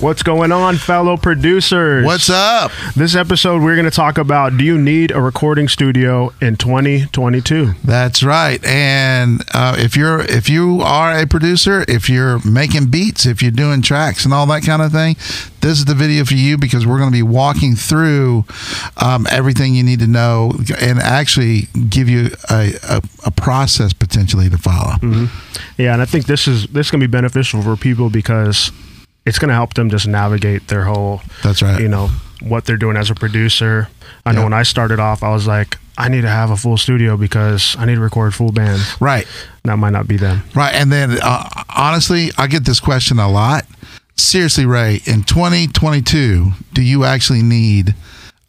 What's going on, fellow producers? What's up? This episode, we're going to talk about do you need a recording studio in 2022? That's right. And uh, if you're if you are a producer, if you're making beats, if you're doing tracks and all that kind of thing, this is the video for you because we're going to be walking through um, everything you need to know and actually give you a, a, a process potentially to follow. Yeah, and I think this is this can be beneficial for people because it's going to help them just navigate their whole That's right. you know what they're doing as a producer. I know Yeah. when I started off, I was like, I need to have a full studio because I need to record full bands. Right. That might not be them. Right. And then uh, honestly, I get this question a lot. Seriously, Ray, in 2022, do you actually need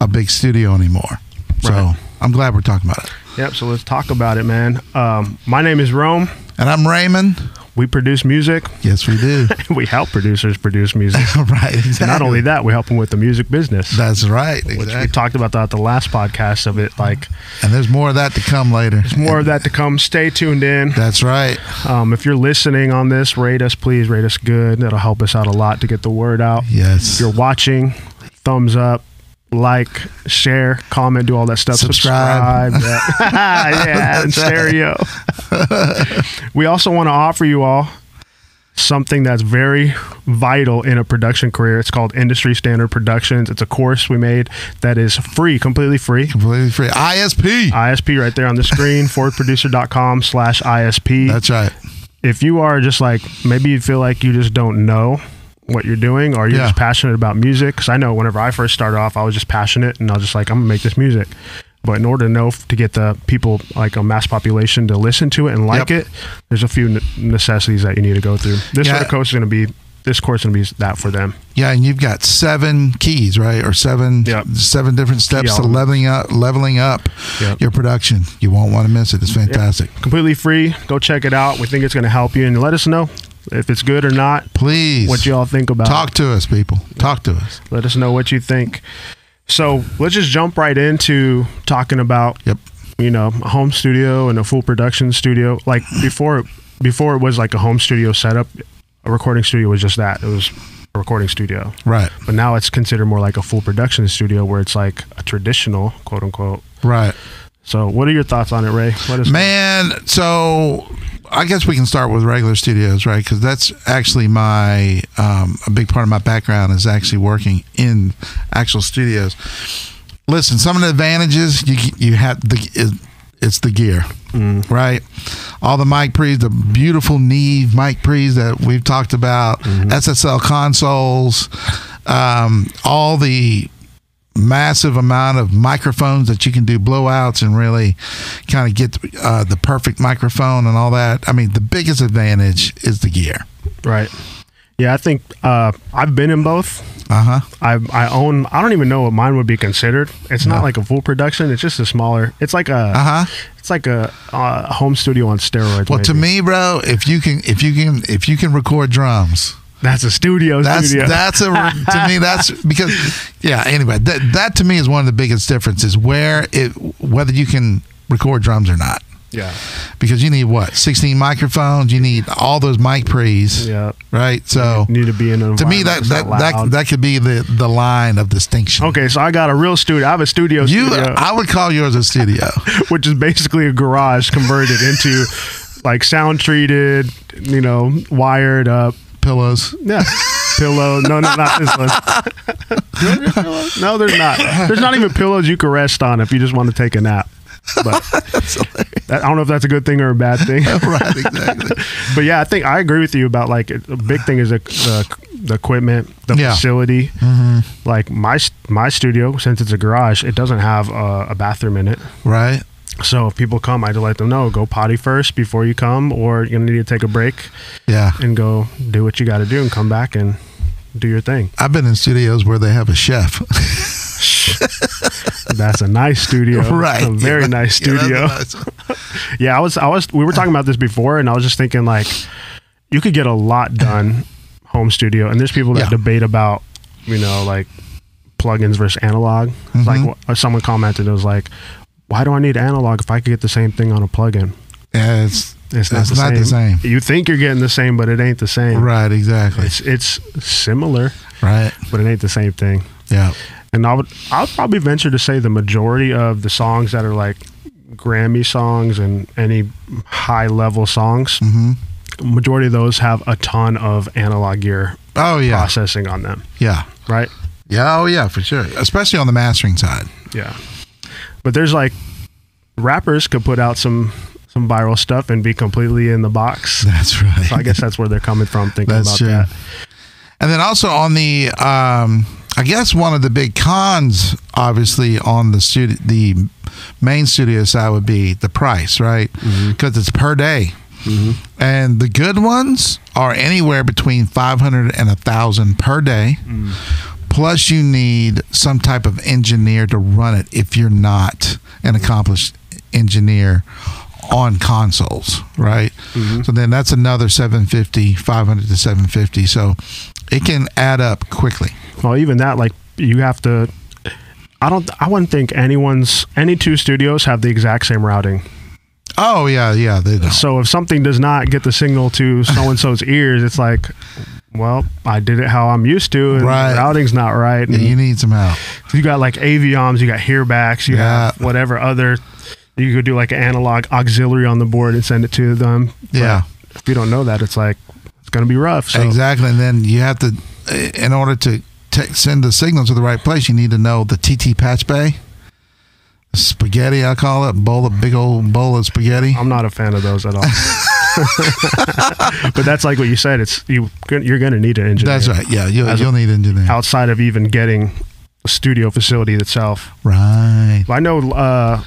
a big studio anymore? Right. So I'm glad we're talking about it. Yep. So let's talk about it, man. Um, my name is Rome. And I'm Raymond. We produce music. Yes, we do. we help producers produce music. right. Exactly. Not only that, we help them with the music business. That's right. which we talked about that at the last podcast of it. Like And there's more of that to come later. There's more of that to come. Stay tuned in. That's right. Um, if you're listening on this, rate us, please rate us good. That'll help us out a lot to get the word out. Yes. If you're watching, thumbs up, like, share, comment, do all that stuff. Subscribe. Subscribe. Yeah, yeah in stereo. we also want to offer you all something that's very vital in a production career. It's called Industry Standard Productions. It's a course we made that is free, completely free. Completely free. ISP. ISP right there on the screen, forwardproducer.com slash ISP. That's right. if you are just like, maybe you feel like you just don't know what you're doing or you're Yeah. just passionate about music. Cause I know whenever I first started off, I was just passionate and I was just like, I'm gonna make this music. But in order to know to get the people like a mass population to listen to it and like Yep. it, there's a few necessities that you need to go through. This Yeah. course is going to be this course is going to be that for them. Yeah, and you've got seven keys, right? Or seven Yep. seven different steps to leveling up leveling up Yep. your production. You won't want to miss it. It's fantastic. Completely free. Go check it out. We think it's going to help you and let us know if it's good or not. Please What you all think about it. talk to us, people. Talk to us. Let us know what you think. So let's just jump right into talking about Yep. you know a home studio and a full production studio. Like before, before it was like a home studio setup. A recording studio was just that. It was a recording studio. Right. But now it's considered more like a full production studio where it's like a traditional quote unquote. Right. So what are your thoughts on it, Ray? What is Man, so I guess we can start with regular studios, right? Because that's actually my um, a big part of my background is actually working in actual studios. Listen, some of the advantages you you have the it's the gear, right? All the mic pre's, the beautiful Neve mic pre's that we've talked about, SSL consoles, um, all the massive amount of microphones that you can do blowouts and really kind of get uh, the perfect microphone and all that. I mean, the biggest advantage is the gear. right? Yeah, I think uh, I've been in both. Uh huh. I I own. I don't even know what mine would be considered. It's not like a full production. It's just a smaller. It's like a. Uh huh. It's like a, uh home studio on steroids. Well, to me, bro, if you can, if you can, if you can record drums, that's a studio. that's studio. that's a to me that's because yeah. Anyway, that that to me is one of the biggest differences where it whether you can record drums or not. yeah, Because you need what? 16 microphones. You need all those mic pre's, yeah. right? So You need to be in an to me that that that, that could be the the line of distinction. Okay, so I got a real studio. I have a studio You, studio, I would call yours a studio. which is basically a garage converted into like sound treated, you know, wired up. Pillows. Yeah. Pillow. No, no, not this one. Pillows? no, there's not. There's not even pillows you can rest on if you just want to take a nap. But that, I don't know if that's a good thing or a bad thing. right, exactly. but yeah, I think I agree with you about like a big thing is the the, the equipment, the Yeah. facility. Mm-hmm. Like my my studio, since it's a garage, it doesn't have a, a bathroom in it. Right. So if people come, I just let them know go potty first before you come, or you're gonna need to take a break Yeah. and go do what you got to do and come back and do your thing. I've been in studios where they have a chef. That's a nice studio, right. A very Yeah, nice studio. nice. Yeah, I was, I was, we were talking about this before, and I was just thinking like, you could get a lot done home studio, and there's people that Yeah. debate about, you know, like plugins versus analog. Mm-hmm. Like someone commented, it was like, why do I need analog if I could get the same thing on a plugin? Yeah, it's It's not, It's the, not same. the same. You think you're getting the same, but it ain't the same. Right, exactly. It's it's similar, Right. but it ain't the same thing. Yeah. And I would I would probably venture to say the majority of the songs that are like Grammy songs and any high level songs, hmm majority of those have a ton of analog gear Oh yeah. processing on them, Yeah. right? Yeah. Oh yeah, for sure. Especially on the mastering side. Yeah. But there's like rappers could put out some some viral stuff and be completely in the box. That's right. So I guess that's where they're coming from thinking That's about true. that. And then also on the, um, I guess one of the big cons, obviously, on the studio, the main studio side would be the price, right? Mm-hmm. Because it's per day, mm-hmm. and the good ones are anywhere between five hundred and a thousand per day. Mm. Plus, you need some type of engineer to run it if you're not an accomplished engineer on consoles, right? Mm-hmm. So then that's another 750, 500 to 750. So it can add up quickly. Well, even that, like you have to. I don't. I wouldn't think anyone's any two studios have the exact same routing. Oh yeah, yeah, they do. So if something does not get the signal to so and so's ears, it's like, well, I did it how I'm used to, and Right. the routing's not right. And You need some help. you got like Avioms, you got hearbacks, you have whatever other. You could do like an analog auxiliary on the board and send it to them. But Yeah. if you don't know that, it's like it's gonna be rough. So Exactly, and then you have to, in order to t- send the signal to the right place, you need to know the TT patch bay. Spaghetti, I call it bowl of big old bowl of spaghetti. I'm not a fan of those at all. but that's like what you said. It's you. You're gonna need an engineer. That's right. Yeah, you'll, you'll need engineer. Outside of even getting a studio facility itself. Right. I know uh,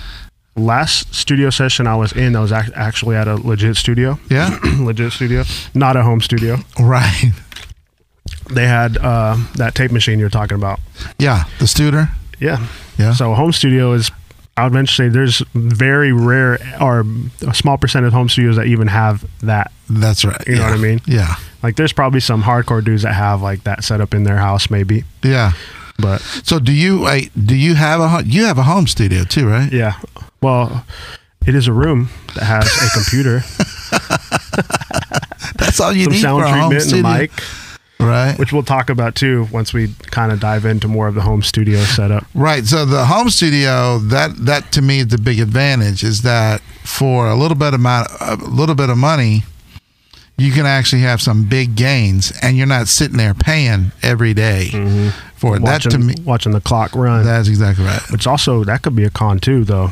last studio session I was in, I was ac- actually at a legit studio, Yeah. legit studio, not a home studio. right. They had uh, that tape machine you're talking about. Yeah. The Studer. Yeah. Yeah. So a home studio is, I would venture say, there's very rare or a small percent of home studios that even have that. That's right. You know what I mean? Yeah. Like there's probably some hardcore dudes that have like that set up in their house, maybe. Yeah. But So do you wait, do you have a you have a home studio too, right? yeah, well, it is a room that has a computer, That's all you some need sound for a home treatment, and studio, mic. Right? which we'll talk about too once we kind of dive into more of the home studio setup. Right. So the home studio that that to me is the big advantage is that for a little bit amount a little bit of money, you can actually have some big gains, and you're not sitting there paying every day mm-hmm. for it. That to me, watching the clock run, that's exactly right. which also that could be a con too, though.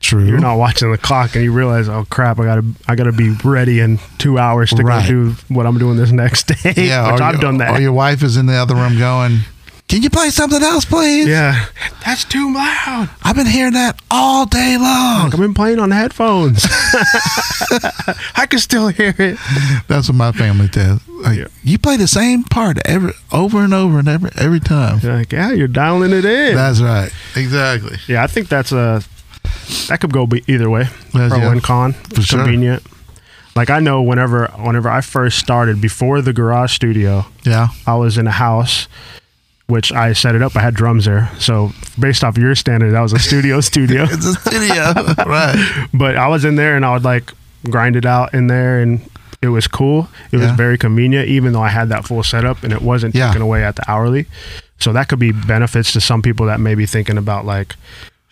True. You're not watching the clock and you realize, oh crap, I gotta, I gotta be ready in two hours to Right. go do what I'm doing this next day. yeah, which I've your- done Or that. your wife is in the other room going, "Can you play something else, please?" Yeah, that's too loud. I've been hearing that all day long. I've been playing on headphones. I can still hear it. That's what my family does. Like, Yeah. You play the same part every over and over and every every time. You're like, yeah, you're dialing it in. That's right. Exactly. Yeah, I think that's a that could go be either way, Yes, pro yeah. and con. It's sure. convenient. Like I know whenever whenever I first started before the garage studio, Yeah. I was in a house which I set it up. I had drums there, so based off your standard, that was a studio studio. It's a studio. right. But I was in there and I would like grind it out in there, and it was cool. It was very convenient, even though I had that full setup and it wasn't Yeah. taken away at the hourly. So that could be benefits to some people that may be thinking about like,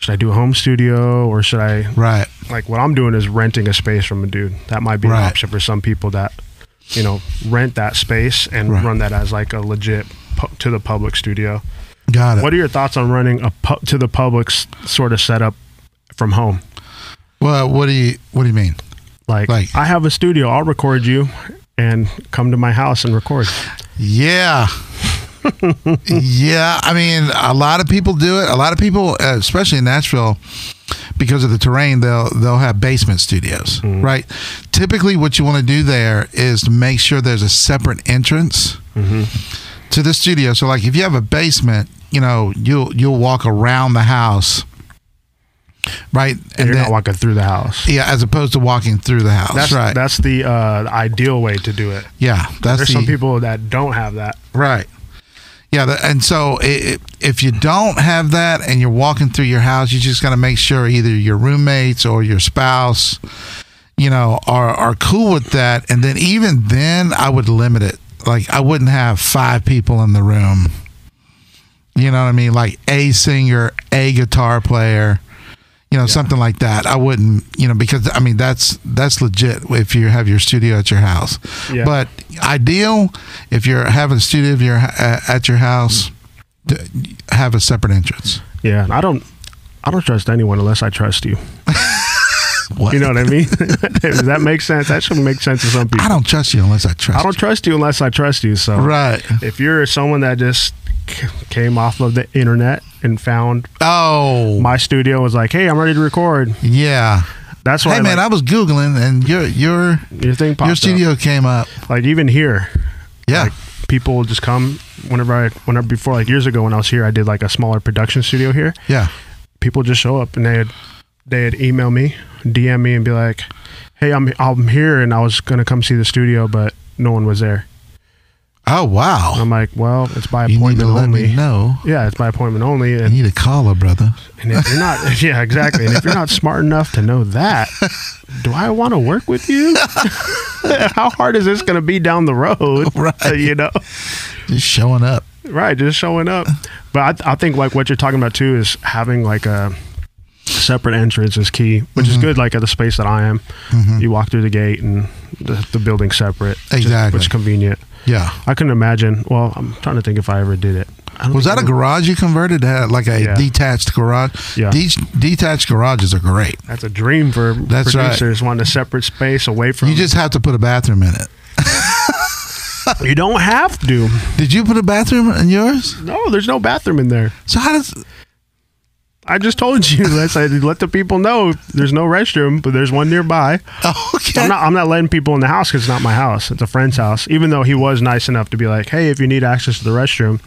should I do a home studio or should I Right. like what I'm doing is renting a space from a dude. That might be an option for some people that you know rent that space and Right. run that as like a legit pu- to the public studio. Got it. What are your thoughts on running a pu- to the public s- sort of setup from home? well, what do you what do you mean? Like, Like- I have a studio, I'll record you and come to my house and record. Yeah. Yeah, I mean, a lot of people do it. A lot of people, uh, especially in Nashville, because of the terrain, they'll they'll have basement studios, right? Typically, what you want to do there is to make sure there's a separate entrance to the studio. So, like, if you have a basement, you know, you'll you'll walk around the house, right? And you're then- not walking through the house. yeah, as opposed to walking through the house, That's right? That's the uh, ideal way to do it. yeah, that's There's the, some people that don't have that. Right. Yeah, and so i i if you don't have that and you're walking through your house, you just got to make sure either your roommates or your spouse, you know, are are cool with that. And then even then, I would limit it. Like I wouldn't have five people in the room. You know what I mean? Like a singer, a guitar player, you know, something like that. I wouldn't, you know, because I mean that's that's legit if you have your studio at your house. Yeah. But ideal if you're having a studio if you're uh, at your house, have a separate entrance. Yeah, I don't I don't trust anyone unless I trust you. What? You know what I mean? Does that make sense? That should make sense to some people. I don't trust you unless I trust. You. I don't trust you unless I trust you. So. Right. if you're someone that just came off of the internet and found Oh. my studio was like, "Hey, I'm ready to record." yeah. That's why Hey man, like, I was googling and your your your thing popped your up. studio came up. Like even here, Yeah. like people just come whenever I whenever before like years ago when I was here, I did like a smaller production studio here. yeah. People just show up and they'd they'd email me, DM me, and be like, "Hey, I'm I'm here and I was gonna come see the studio, but no one was there." Oh wow. I'm like, "Well, it's by you need to appointment let only." me know. Yeah, it's by appointment only, You and, need a caller, brother. and if you're not, yeah, exactly. And if you're not smart enough to know that, do I want to work with you? How hard is this going to be down the road? Right. You know, Just showing up. right? Just showing up. But I, I think like what you're talking about too is having like a separate entrance is key, which Mm-hmm. is good. Like at the space that I am, you walk through the gate and the, the building's separate. Exactly. which is convenient. Yeah. I couldn't imagine. Well, I'm trying to think if I ever did it. Was that a garage you converted to like a Yeah. detached garage? Yeah. De- detached garages are great. That's a dream for That's right. producers wanting a separate space away from. You just have to put a bathroom in it. You don't have to. Did you put a bathroom in yours? No, there's no bathroom in there. So how does? I just told you. Let's I let the people know there's no restroom, but there's one nearby. Okay. I'm not. I'm not letting people in the house because it's not my house. It's a friend's house. Even though he was nice enough to be like, "Hey, if you need access to the restroom,"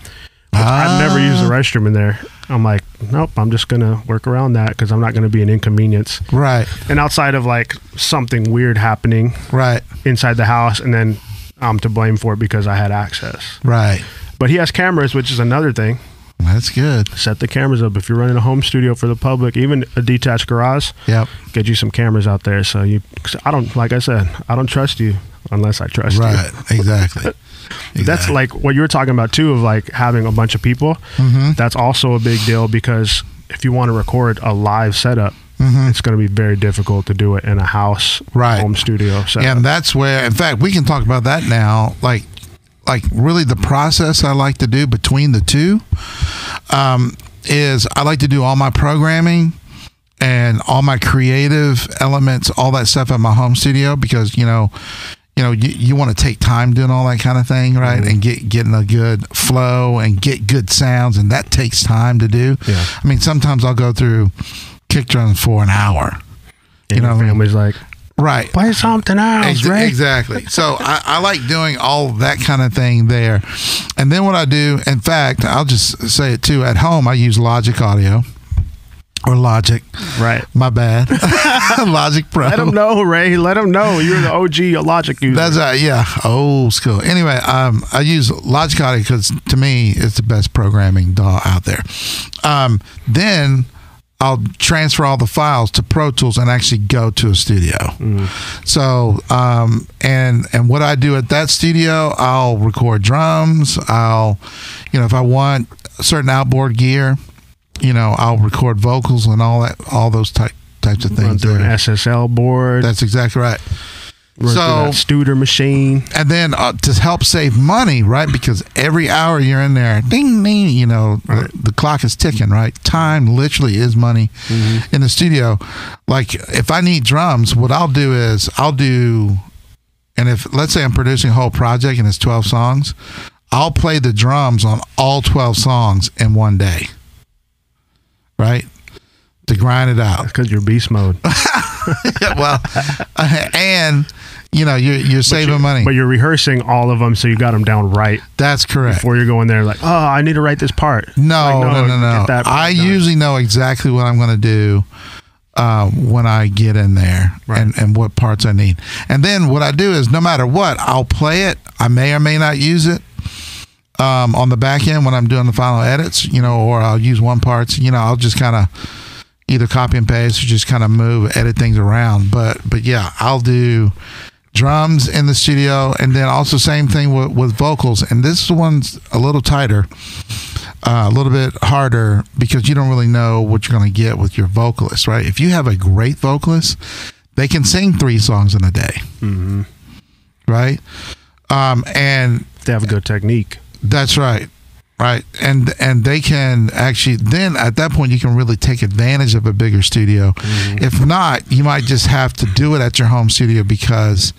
I've never used the ah. restroom in there. I'm like, nope. I'm just gonna work around that because I'm not gonna be an inconvenience. Right. And outside of like something weird happening Right. inside the house, and then I'm to blame for it because I had access. Right. But he has cameras, which is another thing. That's good. set the cameras up if you're running a home studio for the public even a detached garage Yep. get you some cameras out there so you 'cause i don't like i said i don't trust you unless i trust Right. you Right, Exactly. that's like what you were talking about too of like having a bunch of people Mm-hmm. that's also a big deal because if you want to record a live setup it's going to be very difficult to do it in a house Mm-hmm. Right. home studio setup. and that's where, in fact, we can talk about that now. Like, like really, the process I like to do between the two um, is I like to do all my programming and all my creative elements, all that stuff at my home studio because you know, you know, you, you want to take time doing all that kind of thing, right? And get getting a good flow and get good sounds, and that takes time to do. Yeah. I mean, sometimes I'll go through kick drums for an hour. and you know your what I mean? family's like Right. play something else Ex- Ray. Exactly. So I, I like doing all that kind of thing there. And then what I do, in fact, I'll just say it too. At home, I use Logic Audio or Logic. right My bad. Logic Pro. let them know ray let them know you're the og logic user That's uh, yeah, old school. Anyway, um, I use Logic Audio because to me it's the best programming DAW out there. Um, then I'll transfer all the files to Pro Tools and actually go to a studio. So, um, and and what I do at that studio, I'll record drums. I'll, you know, if I want certain outboard gear, you know, I'll record vocals and all that, all those type types of run things. through an ssl board That's exactly right. Run so- Studer machine and then uh, to help save money, right? Because every hour you're in there, ding ding, you know, the, the clock is ticking, right? Time literally is money in the studio. Like if I need drums, what I'll do is I'll do, and if let's say I'm producing a whole project and it's 12 songs, I'll play the drums on all 12 songs in one day, right? To grind it out. because you're beast mode. well, and you know you're you're saving money. But you're rehearsing all of them, so you got them down right That's correct. before you're going there. Like, oh, I need to write this part. No, Like, no, no, no. that I done. usually know exactly what I'm going to do um, when I get in there Right. and, and what parts I need. And then what I do is no matter what, I'll play it. I may or may not use it um, on the back end when I'm doing the final edits, you know, or I'll use one parts, you know, I'll just kind of, either copy and paste or just kind of move, edit things around. But but yeah, I'll do drums in the studio, and then also same thing with, with vocals. And this one's a little tighter, uh, a little bit harder because you don't really know what you're going to get with your vocalist, right? If you have a great vocalist, they can sing three songs in a day, Mm-hmm. right? Um, and They have a good technique. that's right. Right. And and they can actually then at that point you can really take advantage of a bigger studio. Mm-hmm. If not, you might just have to do it at your home studio because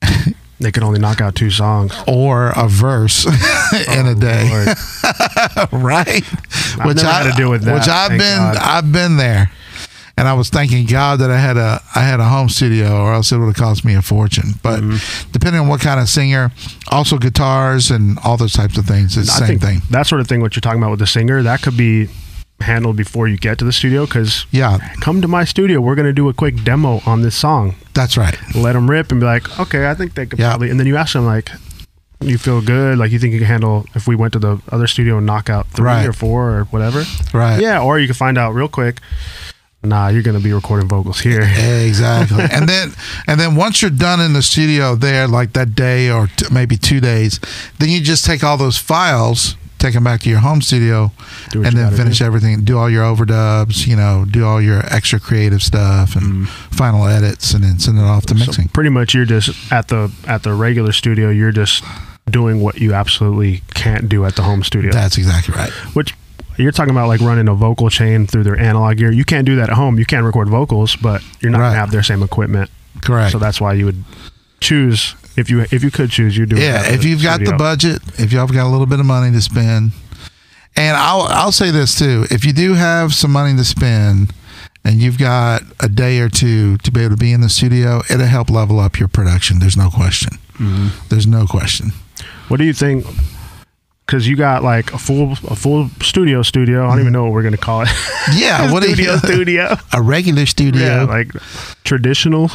They can only knock out two songs. or a verse in a oh, day. Oh, Lord. right? I've never had to deal with that, Which I've been God. I've been there. And I was thanking God that I had a I had a home studio or else it would have cost me a fortune. But Mm-hmm. depending on what kind of singer, also guitars and all those types of things, it's the I same think thing. that sort of thing, what you're talking about with the singer, that could be handled before you get to the studio. Because Yeah, come to my studio, we're going to do a quick demo on this song. that's right. Let them rip and be like, okay, I think they could Yeah. probably. And then you ask them like, you feel good, like you think you can handle if we went to the other studio and knock out three Right. or four or whatever. Right. Yeah, or you can find out real quick. Nah, you're going to be recording vocals here. Exactly. and then and then once you're done in the studio there, like that day or t- maybe two days, then you just take all those files, take them back to your home studio, and then finish do. everything. Do all your overdubs, you know, do all your extra creative stuff and final edits, and then send it off to Mm. So mixing. pretty much, you're just at the at the regular studio. You're just doing what you absolutely can't do at the home studio. That's exactly right. Which you're talking about, like running a vocal chain through their analog gear. You can't do that at home. You can record vocals, but you're not Right. gonna have their same equipment. Correct. So that's why you would choose if you if you could choose, you do. it yeah, if you've got the budget, if y'all got a little bit of money to spend, and I'll I'll say this too: if you do have some money to spend, and you've got a day or two to be able to be in the studio, it'll help level up your production. There's no question. Mm-hmm. There's no question. What do you think? Because you got like a full a full studio studio. I don't even know what we're gonna call it. Yeah, what studio you, studio. a regular studio? Yeah, like traditional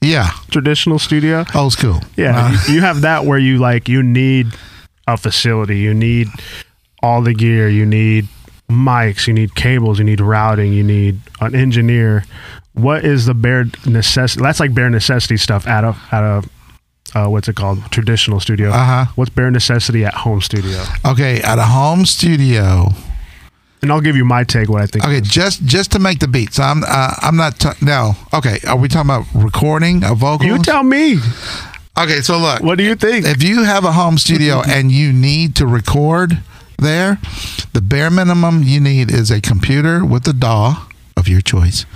yeah, traditional studio. old school. Yeah, Uh, you, you have that where you like you need a facility, you need all the gear, you need mics, you need cables, you need routing, you need an engineer. What is the bare necessity? That's like bare necessity stuff at a at a uh, what's it called? Traditional studio. Uh-huh. What's bare necessity at home studio? okay, at a home studio. And I'll give you my take. What I think. Okay, just just to make the beats. I'm uh, I'm not t- no. Okay, are we talking about recording a vocal? You tell me. Okay, so look. What do you think? if you have a home studio and you need to record there, the bare minimum you need is a computer with a DAW of your choice.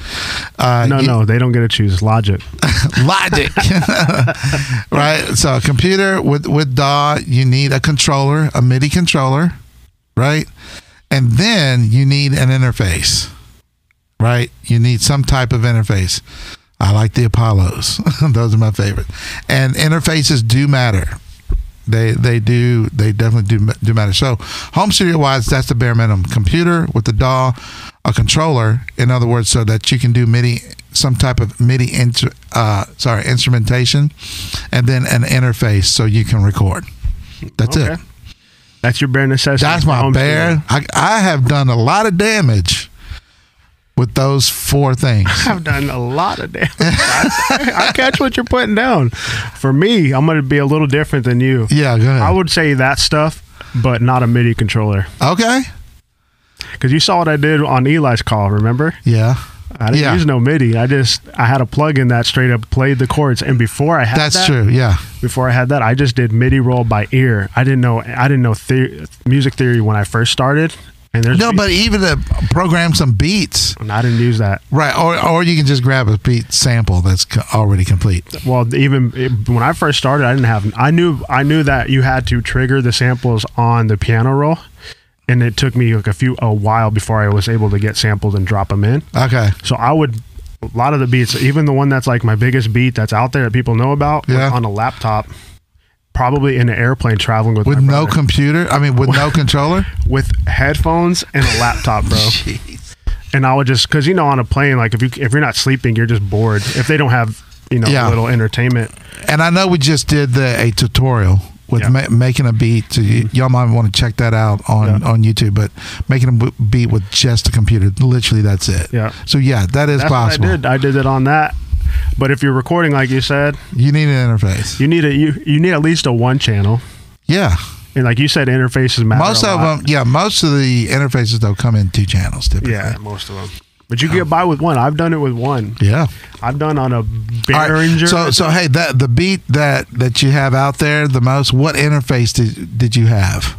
Uh, no, you- no, they don't get to choose. Logic. Logic, right? So a computer with with DAW, you need a controller, a MIDI controller, right? And then you need an interface, right? You need some type of interface. I like the Apollos; those are my favorite. And interfaces do matter. They they do they definitely do do matter. So home studio wise, that's the bare minimum. Computer with the DAW, a controller, in other words, so that you can do MIDI, some type of MIDI, inter, uh, sorry, instrumentation, and then an interface so you can record. That's Okay. it. That's your bare necessity. That's my bare. I, I have done a lot of damage with those four things. I've done a lot of damage. I, I catch what you're putting down. For me, I'm going to be a little different than you. Yeah, go ahead. I would say that stuff, but not a MIDI controller. okay. Because you saw what I did on Eli's call, remember? Yeah. I didn't Yeah. use no MIDI. I just I had a plug-in that straight up played the chords. And before I had That's that, true. Yeah. Before I had that, I just did MIDI roll by ear. I didn't know I didn't know the- music theory when I first started. And there's No, but even to program some beats, and I didn't use that. right? Or or you can just grab a beat sample that's already complete. Well, even when I first started, I didn't have. I knew I knew that you had to trigger the samples on the piano roll, and it took me like a few a while before I was able to get samples and drop them in. Okay. So I would a lot of the beats, even the one that's like my biggest beat that's out there that people know about, Yeah. on a laptop, probably in an airplane traveling with With no computer, I mean, with no controller. with headphones and a laptop, bro. and I would just because you know on a plane, like if you if you're not sleeping, you're just bored. If they don't have you know Yeah. a little entertainment. And I know we just did the a tutorial with Yeah. ma- making a beat. So y- mm-hmm. y'all might want to check that out on Yeah. on YouTube. But making a b- beat with just a computer, literally, that's it. Yeah. So yeah, that is That's possible. I did. I did it on that. But if you're recording, like you said, You need an interface. you need a you you need at least a one channel. Yeah. And like you said, interfaces matter. Most of lot. them, yeah, most of the interfaces though come in two channels typically. Yeah, most of them. But you get by with one. I've done it with one. Yeah. I've done on a All right, Behringer. So so hey, that the beat that that you have out there the most, what interface did did you have?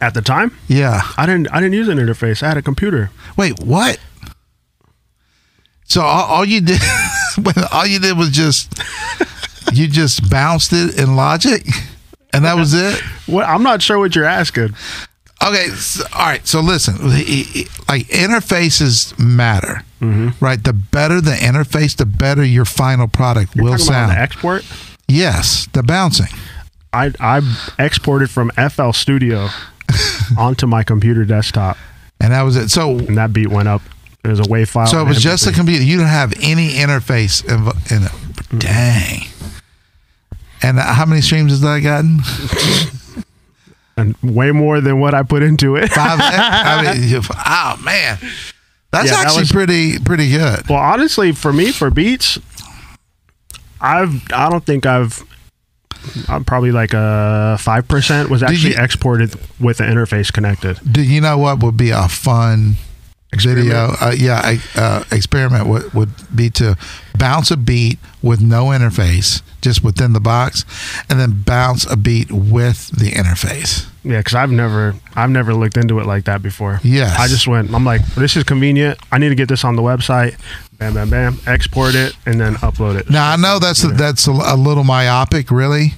at the time, Yeah. I didn't. I didn't use an interface. I had a computer. Wait, what? So all, all you did, all you did was just, you just bounced it in Logic, and that was it. What? I'm not sure what you're asking. Okay, so, all right. So listen, like interfaces matter, Mm-hmm. right? The better the interface, the better your final product will Talking about sound. the export. yes, the bouncing. I I exported from FL Studio onto my computer desktop, and that was it. So, and that beat went up. It was a WAV file. so it was just a computer. You didn't have any interface in, in it. Dang. And how many streams has that gotten? and way more than what I put into it. Five. I mean, oh man, that's Yeah, that actually was- pretty pretty good. Well, honestly, for me, for beats, I've I don't think I've I'm probably like a five percent was actually you- exported with the interface connected. Do you know what would be a fun video? Experiment? Uh, yeah, a, uh, experiment would would be to bounce a beat with no interface, just within the box, and then bounce a beat with the interface. Yeah, because I've never I've never looked into it like that before. Yes. I just went. I'm like, this is convenient. I need to get this on the website. Bam, bam, bam. Export it and then upload it. Now I know that's a, that's a, a little myopic, really,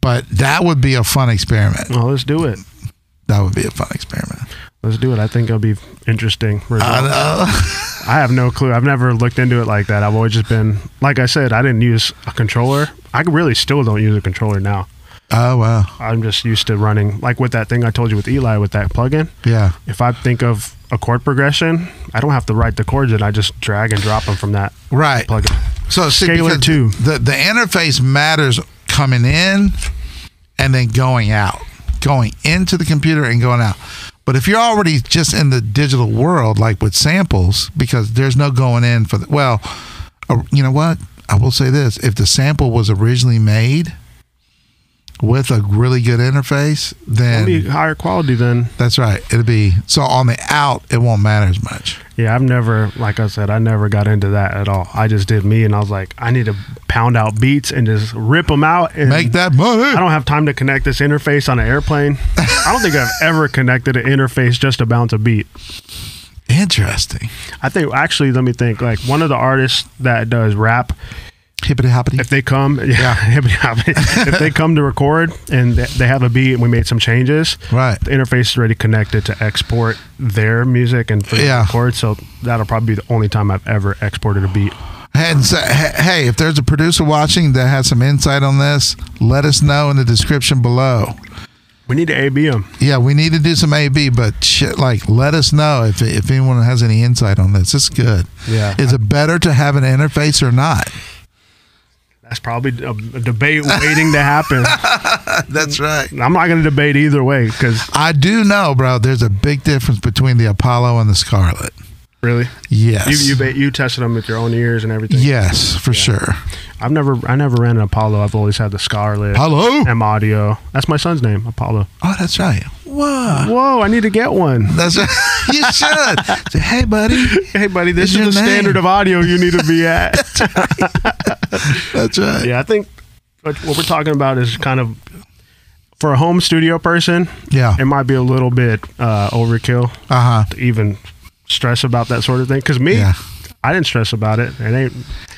but that would be a fun experiment. Well, let's do it. That would be a fun experiment. Let's do it. I think it'll be interesting. I. I have no clue. I've never looked into it like that. I've always just been, like I said, I didn't use a controller. I really still don't use a controller now. Oh wow, I'm just used to running, like with that thing I told you with Eli with that plugin. yeah. If I think of a chord progression, I don't have to write the chords and I just drag and drop them from that Right. plugin. So see, Scaler two. The the interface matters coming in and then going out, going into the computer and going out. But if you're already just in the digital world, like with samples, because there's no going in for the well, uh, you know what? I will say this: if the sample was originally made with a really good interface, It'll then be higher quality than, that's right. It'll be so on the out, it won't matter as much. yeah, I've never, like I said, I never got into that at all. I just did me and I was like, I need to pound out beats and just rip them out and Make that money. I don't have time to connect this interface on an airplane. I don't think I've ever connected an interface just to bounce a beat. Interesting. I think actually, let me think. Like one of the artists that does rap, Hippity hoppity. if they come, yeah, Hippity hoppity. if they come to record and they have a beat and we made some changes, Right. the interface is already connected to export their music and Yeah. record. So that'll probably be the only time I've ever exported a beat. And so, hey, if there's a producer watching that has some insight on this, let us know in the description below. We need to AB them. Yeah, we need to do some A/B, but shit, like, let us know if if anyone has any insight on this. It's good. Yeah. Is it better to have an interface or not? That's probably a, a debate waiting to happen. That's right. I'm not going to debate either way because I do know, bro. There's a big difference between the Apollo and the Scarlett. really, Yes. you you you tested them with your own ears and everything. yes, for sure. I've never I never ran an Apollo. I've always had the Scarlett. Apollo. M Audio. That's my son's name, Apollo. Oh, that's right. Whoa. Whoa, I need to get one. That's right. you should. Say, hey, buddy. Hey, buddy, this your is the name. standard of audio you need to be at. That's right. yeah, I think what, we're talking about is kind of for a home studio person. Yeah. it might be a little bit uh, overkill Uh huh. to even stress about that sort of thing. Because me, Yeah. I didn't stress about it. It ain't.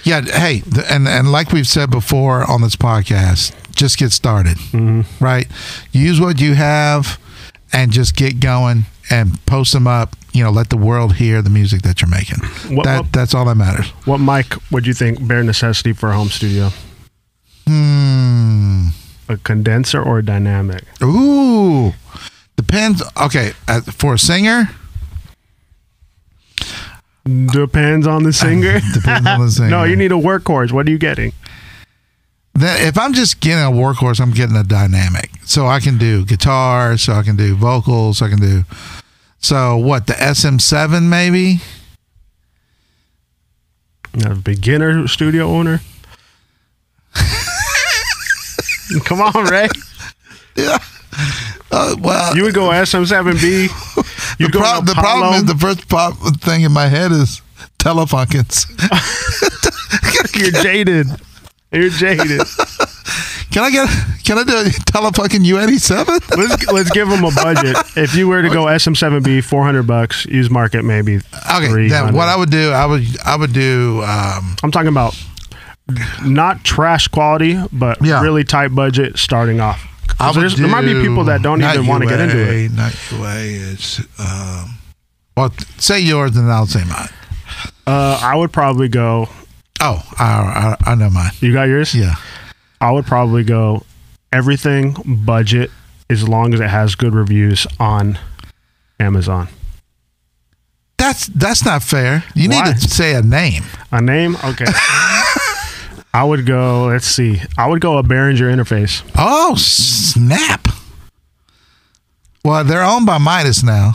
Yeah, hey, and and like we've said before on this podcast, just get started, Mm-hmm. right? Use what you have, and just get going and post them up. You know, let the world hear the music that you're making. What- that what- that's all that matters. What mic would you think bare necessity for a home studio? Hmm. A condenser or a dynamic? Ooh, depends. Okay, uh, for a singer, Depends on the singer. depends on the singer. no, you need a workhorse. What are you getting? then if I'm just getting a workhorse, I'm getting a dynamic. So I can do guitar, so I can do vocals, I can do. So what the SM7 maybe? A beginner studio owner. Come on, Ray. Yeah. Uh, well, You would go SM7B. the, You'd go prob- the problem is the first pop thing in my head is Telefunkens. You're jaded. You're jaded. Can I get? Can I do a Telefunken U87? Let's let's give them a budget. If you were to go SM7B, four hundred bucks. Use market maybe. Okay, then what I would do, I would, I would do. Um, I'm talking about not trash quality, but Yeah. really tight budget starting off. 'Cause I would there's- there might be do people that don't not even want to get into it. Not UA. It's um, well, say yours and I'll say mine. Uh, I would probably go. Oh, I, I, I know mine. You got yours? Yeah. I would probably go everything budget as long as it has good reviews on Amazon. That's that's not fair. You Why? need to say a name. A name? Okay. I would go. Let's see. I would go a Behringer interface. Oh, snap. Well, they're owned by Midas now.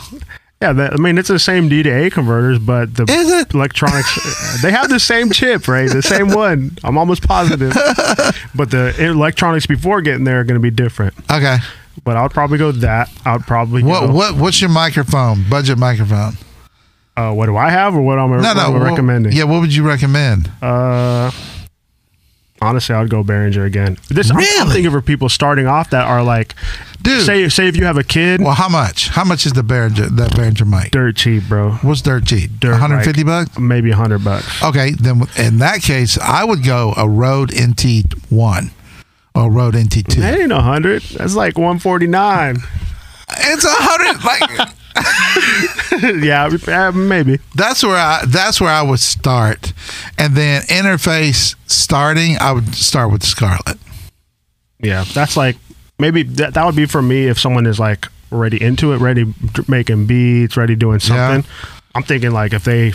Yeah, that, I mean it's the same D to A converters, but the Is it? electronics they have the same chip, right? The same one. I'm almost positive. but the electronics before getting there are going to be different. Okay. But I would probably go that. I would probably What go, what what's your microphone? Budget microphone? Uh, what do I have, or what am I, No, no. am recommending? Yeah, what would you recommend? Uh, honestly, I would go Behringer again. This I'm- I'm, thinking for people starting off that are like, Dude. say say if you have a kid, Well, how much? How much is the Behringer that Behringer mic? dirt cheap, bro. What's dirt cheap? Dirt, 150 like, bucks? maybe a hundred bucks. Okay, then in that case, I would go a Rode NT1 or Rode NT2. That ain't a hundred. That's like one forty nine. It's a hundred. Like yeah, maybe. that's where I that's where I would start, and then interface starting. I would start with Scarlett. Yeah, that's like maybe that, that would be for me if someone is like already into it, ready making beats, ready doing something. I'm thinking like if they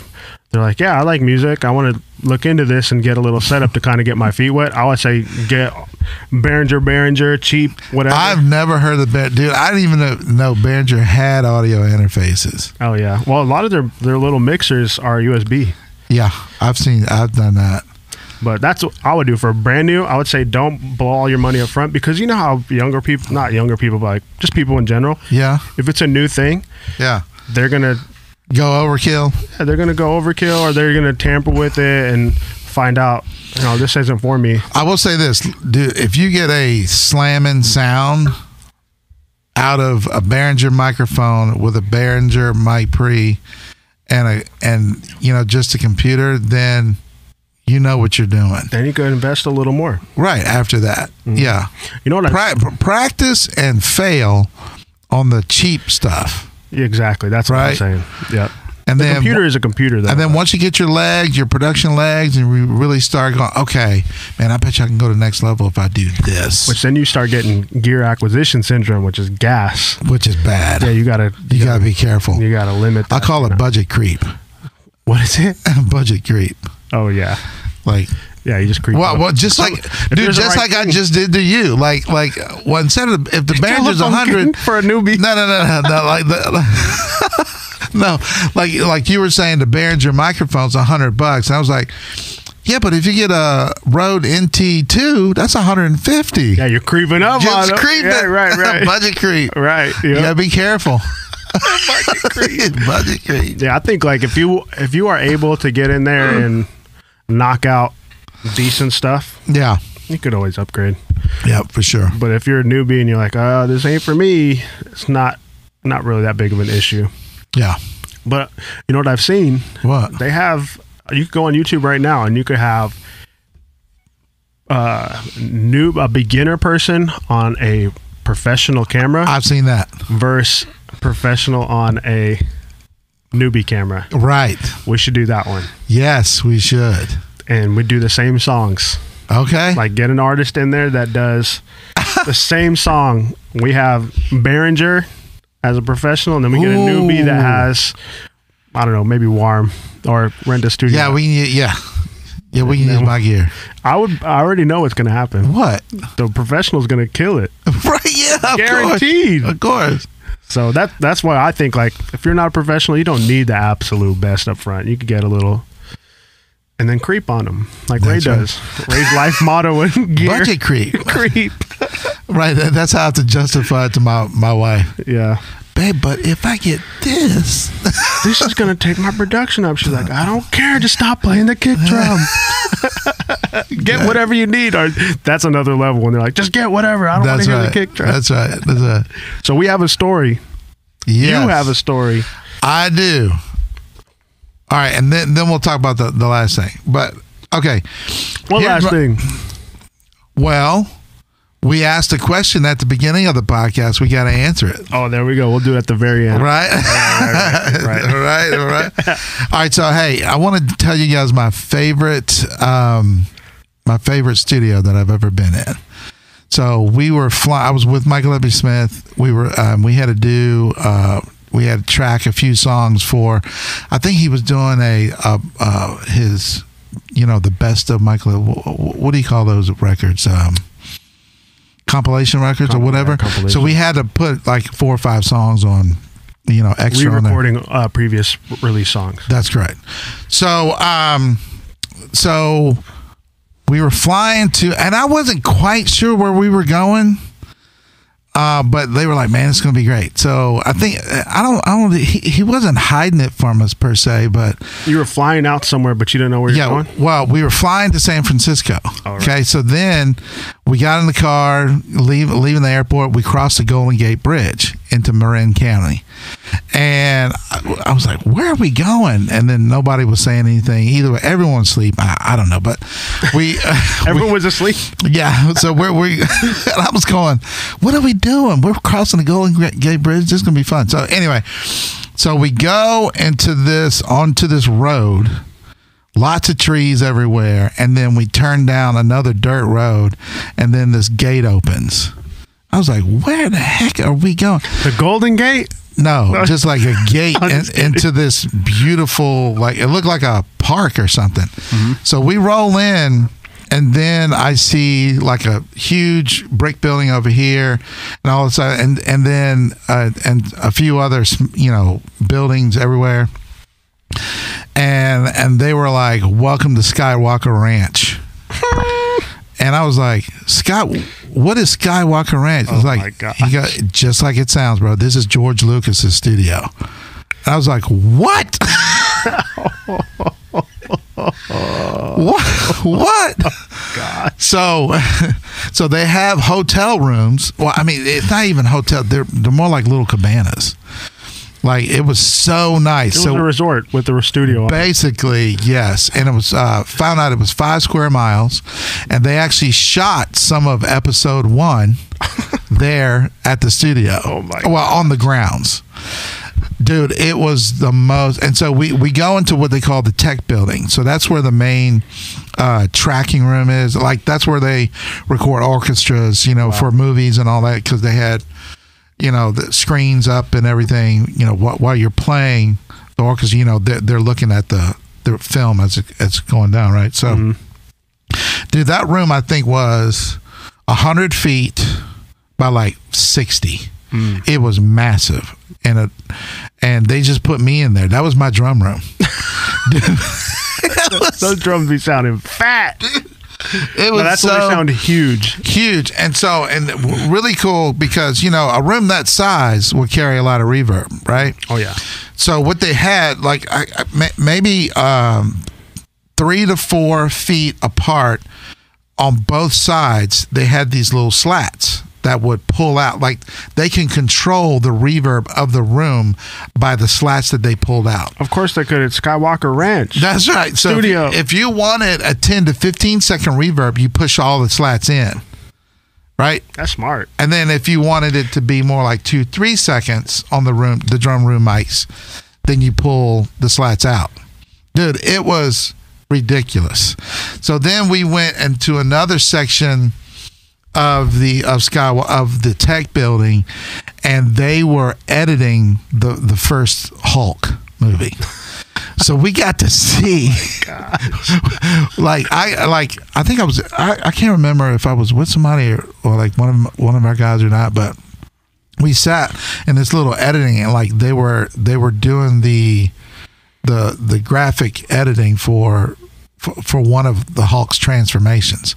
they're like, yeah, I like music. I want to look into this and get a little setup to kind of get my feet wet. I would say get Behringer, Behringer, cheap, whatever. I've never heard of Behringer. Dude, I didn't even know, know Behringer had audio interfaces. oh yeah. Well, a lot of their their little mixers are USB. Yeah, I've seen. I've done that. But that's what I would do for a brand new. I would say don't blow all your money up front because you know how younger people, not younger people, but like just people in general, Yeah, if it's a new thing, yeah. they're gonna Go overkill. Yeah, they're gonna go overkill or they're gonna tamper with it and find out you know this isn't for me I will say this, dude. If you get a slamming sound out of a Behringer microphone with a Behringer mic pre and a and you know just a computer, then you know what you're doing. then you can invest a little more Right after that, mm-hmm. yeah. you know what I, Pra- practice and fail on the cheap stuff, exactly that's what i'm Right. saying yeah and the then computer is a computer though And then once you get your legs, your production legs, and we really start going, okay, man, I bet you I can go to the next level if I do this, which then you start getting gear acquisition syndrome which is gas which is bad. yeah you gotta you gotta be careful. you gotta limit That, I call you it know. budget creep. what is it budget creep. Oh yeah Like, yeah you just creep well, well just like, dude, just right like I just did to you. Like, like, well, instead of if the Behringer's a hundred, for a newbie no, no, no, no, no, like the. No, like like you were saying, the Behringer microphone's a hundred bucks. And I was like, yeah, but if you get a Rode NT two, that's a hundred and fifty. yeah you're creeping up on Just it. creeping. yeah, right right Budget creep. right You yeah. gotta be careful. Budget creep. Budget creep. Yeah, I think like if you if you are able to get in there and knock out decent stuff, Yeah. you could always upgrade. Yeah, for sure. But if you're a newbie and you're like, "Oh, this ain't for me," it's not not really that big of an issue. Yeah. But you know what I've seen? What? They have you could go on YouTube right now and you could have uh new a beginner person on a professional camera I've seen that. versus professional on a newbie camera. Right. We should do that one. Yes, we should. And we do the same songs. Okay. like get an artist in there that does the same song. We have Behringer as a professional, and then we get a newbie Ooh. that has I don't know, maybe Warm or rent a studio. yeah, we need. Yeah. Yeah, we can use my gear. I would. I already know what's going to happen. What? The professional's going to kill it, right? Yeah, of guaranteed. Course. Of course. So that that's why I think like if you're not a professional, you don't need the absolute best up front. You could get a little, and then creep on them like That's Ray right. does. Ray's life motto and gear. Budget creep. creep. right. that- That's how I have to justify it to my my wife. Yeah. Babe, but if I get this, This is gonna take my production up. She's like, I don't care. Just stop playing the kick drum. get whatever you need. Or that's another level when they're like, just get whatever. I don't want to hear right. the kick drum. That's right. That's right. so we have a story. Yes. You have a story. I do. All right, and then then we'll talk about the, the last thing. But okay. One Here's last my- thing. Well, we asked a question at the beginning of the podcast. We got to answer it. Oh, there we go. We'll do it at the very end. Right? right, right. all right, all right. All right, so hey, I want to tell you guys my favorite um my favorite studio that I've ever been in. So we were flying. I was with Michael W. Smith. We were um, we had to do uh we had to track a few songs for I think he was doing a uh, uh his you know the best of Michael wh- wh- what do you call those records um compilation records or whatever yeah, so we had to put like four or five songs on you know extra. Re-recording uh, previous release songs. That's correct. So, um, so we were flying to, and I wasn't quite sure where we were going. Uh, but they were like, "Man, it's going to be great." So I think I don't, I don't. He, he wasn't hiding it from us per se, but You were flying out somewhere, but you didn't know where you're yeah. going. Well, we were flying to San Francisco. Right. Okay, so then we got in the car, leave, leaving the airport. We crossed the Golden Gate Bridge into Marin County, and I, I was like, "Where are we going?" And then nobody was saying anything either. way. Everyone was asleep. I, I don't know, but we. Everyone was asleep. Yeah, so where we, and I was going, what are we doing? We're crossing the Golden Gate Bridge. This is gonna be fun. So anyway, so we go into this onto this road, lots of trees everywhere, and then we turn down another dirt road, and then this gate opens. I was like, where the heck are we going? The Golden Gate. No, just like a gate in, into this beautiful, like it looked like a park or something. Mm-hmm. So we roll in, and then I see like a huge brick building over here, and all of a sudden, and and then uh, and a few other you know buildings everywhere, and and they were like, "Welcome to Skywalker Ranch." And I was like, Scott, what is Skywalker Ranch? It's Oh like, he got just like it sounds, bro. This is George Lucas's studio. And I was like, what? what? What? God. So, so they have hotel rooms. Well, I mean, it's not even hotel. They're they're more like little cabanas. Like it was so nice. It was so a resort with the studio. on it. Basically, yes, and it was uh, found out it was five square miles, and they actually shot some of episode one there at the studio. Oh, my Well, on the grounds, dude, it was the most. And so we we go into what they call the tech building. So that's where the main uh, tracking room is. Like that's where they record orchestras, you know, for movies and all that because they had you know the screens up and everything you know wh- while you're playing the orchestra you know they're, they're looking at the the film as it, it's going down right so Mm-hmm. dude that room i think was 100 feet by like 60 Mm. it was massive and it, and they just put me in there that was my drum room Those drums be sounding fat. it was that's so when they sound huge. huge and so and really cool because you know a room that size would carry a lot of reverb right Oh yeah. So what they had, like I, I- maybe um, three to four feet apart on both sides, they had these little slats that would pull out. Like they can control the reverb of the room by the slats that they pulled out. Of course they could at Skywalker Ranch. That's right. So if Studio. you, if you wanted a 10 to 15 second reverb, you push all the slats in, right? That's smart. And then if you wanted it to be more like two, three seconds on the room, the drum room mics, then you pull the slats out. Dude, it was ridiculous. So then we went into another section of the of Sky of the tech building, and they were editing the the first Hulk movie. so we got to see oh like I like I think I was I, I can't remember if I was with somebody or, or like one of one of our guys or not, but we sat in this little editing and like they were they were doing the the the graphic editing for for, for one of the Hulk's transformations.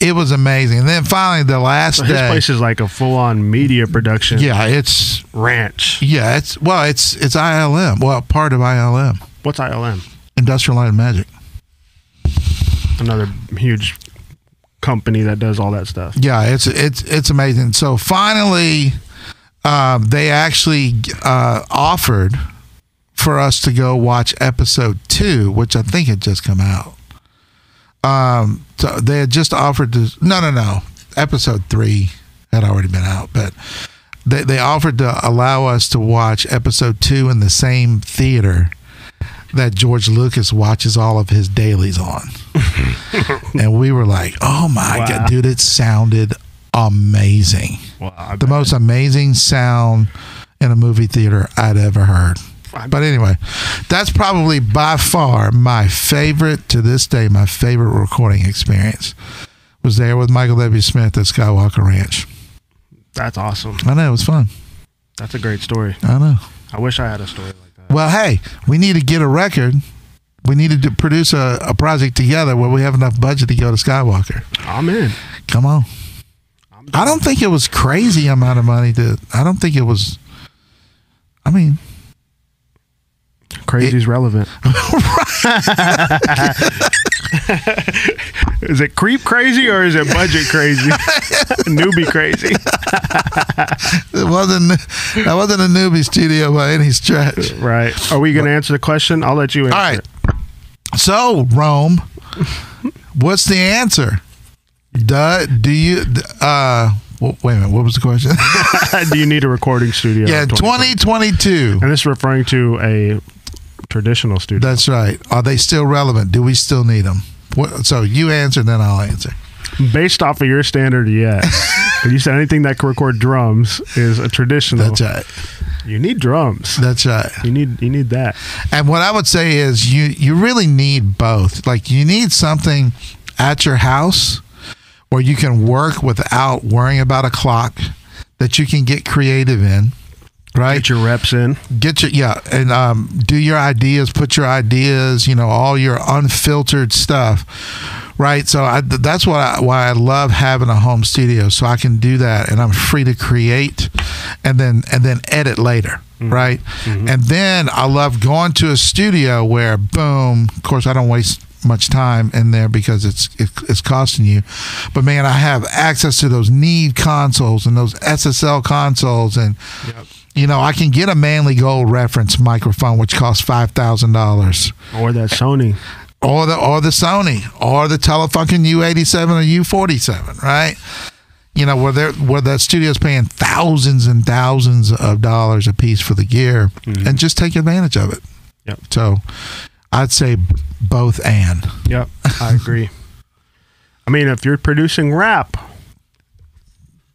It was amazing. And then finally the last So his day place is like a full on media production yeah, it's ranch. yeah, it's well, it's it's ILM. Well, part of ILM, What's ILM? Industrial Light and Magic. Another huge company that does all that stuff. Yeah, it's it's it's amazing. So finally, um, they actually uh, offered for us to go watch episode two, which I think had just come out. Um, so they had just offered to no no no episode three had already been out, but they they offered to allow us to watch episode two in the same theater that George Lucas watches all of his dailies on. and we were like, "Oh my Wow. god, dude, it sounded amazing. Wow, the most amazing sound in a movie theater I'd ever heard." But anyway, that's probably by far my favorite to this day. My favorite recording experience was there with Michael W. Smith at Skywalker Ranch. That's awesome. I know it was fun. That's a great story. I know. I wish I had a story like that. Well, hey, we need to get a record. We need to produce a, a project together where we have enough budget to go to Skywalker. I'm in. Come on. I don't think it was crazy amount of money to. I don't think it was. I mean, Crazy's relevant. is it creep crazy or is it budget crazy? Newbie crazy. it wasn't. That wasn't a newbie studio by any stretch. Right. Are we going to answer the question? I'll let you answer. All right. So Rome, what's the answer? Do, do you? Uh, wait a minute. What was the question? Do you need a recording studio? yeah, in 2020? 2022. And this is referring to a traditional studio. That's right. Are they still relevant? Do we still need them? What, so you answer, then I'll answer. Based off of your standard, yes. You said anything that can record drums is a traditional. That's right. You need drums. That's right. You need you need that. And what I would say is you you really need both. Like you need something at your house where you can work without worrying about a clock that you can get creative in. Right? Get your reps in. get your yeah and um, do your ideas put your ideas you know all your unfiltered stuff right so I, that's what I, why i love having a home studio so i can do that and i'm free to create and then and then edit later right and then i love going to a studio where boom of course i don't waste much time in there because it's it, it's costing you but man i have access to those Neve consoles and those ssl consoles and Yep. You know, I can get a Manley Gold reference microphone, which costs five thousand dollars, Or that Sony. or the or the Sony, or the Telefunken U eighty seven or U forty seven, right? You know, where they where that studio's paying thousands and thousands of dollars a piece for the gear, mm-hmm. and just take advantage of it. Yep. So, I'd say both and. Yep. I agree. I mean, if you're producing rap,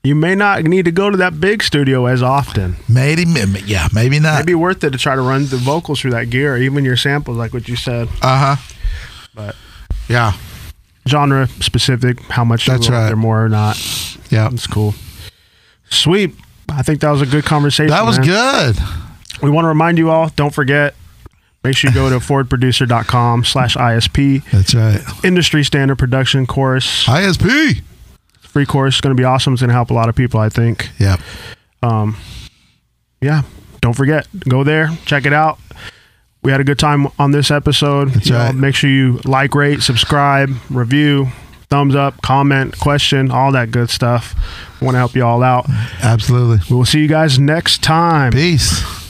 you may not need to go to that big studio as often. Maybe, yeah, maybe not. It'd be worth it to try to run the vocals through that gear, even your samples, like what you said. Uh huh. But Yeah. genre specific, how much That's you go out right. there more or not. Yeah. It's cool. Sweet. I think that was a good conversation. That was man. good. We want to remind you all, don't forget, make sure you go to fordproducer.com slash ISP. That's right. Industry standard production course. ISP. Free course. Is going to be awesome. It's going to help a lot of people, I think. Yeah. Um, yeah, don't forget, go there, check it out. We had a good time on this episode. That's You know, right. make sure you like, rate, subscribe, review, thumbs up, comment, question, all that good stuff. Want to help you all out. Absolutely. We will see you guys next time. Peace.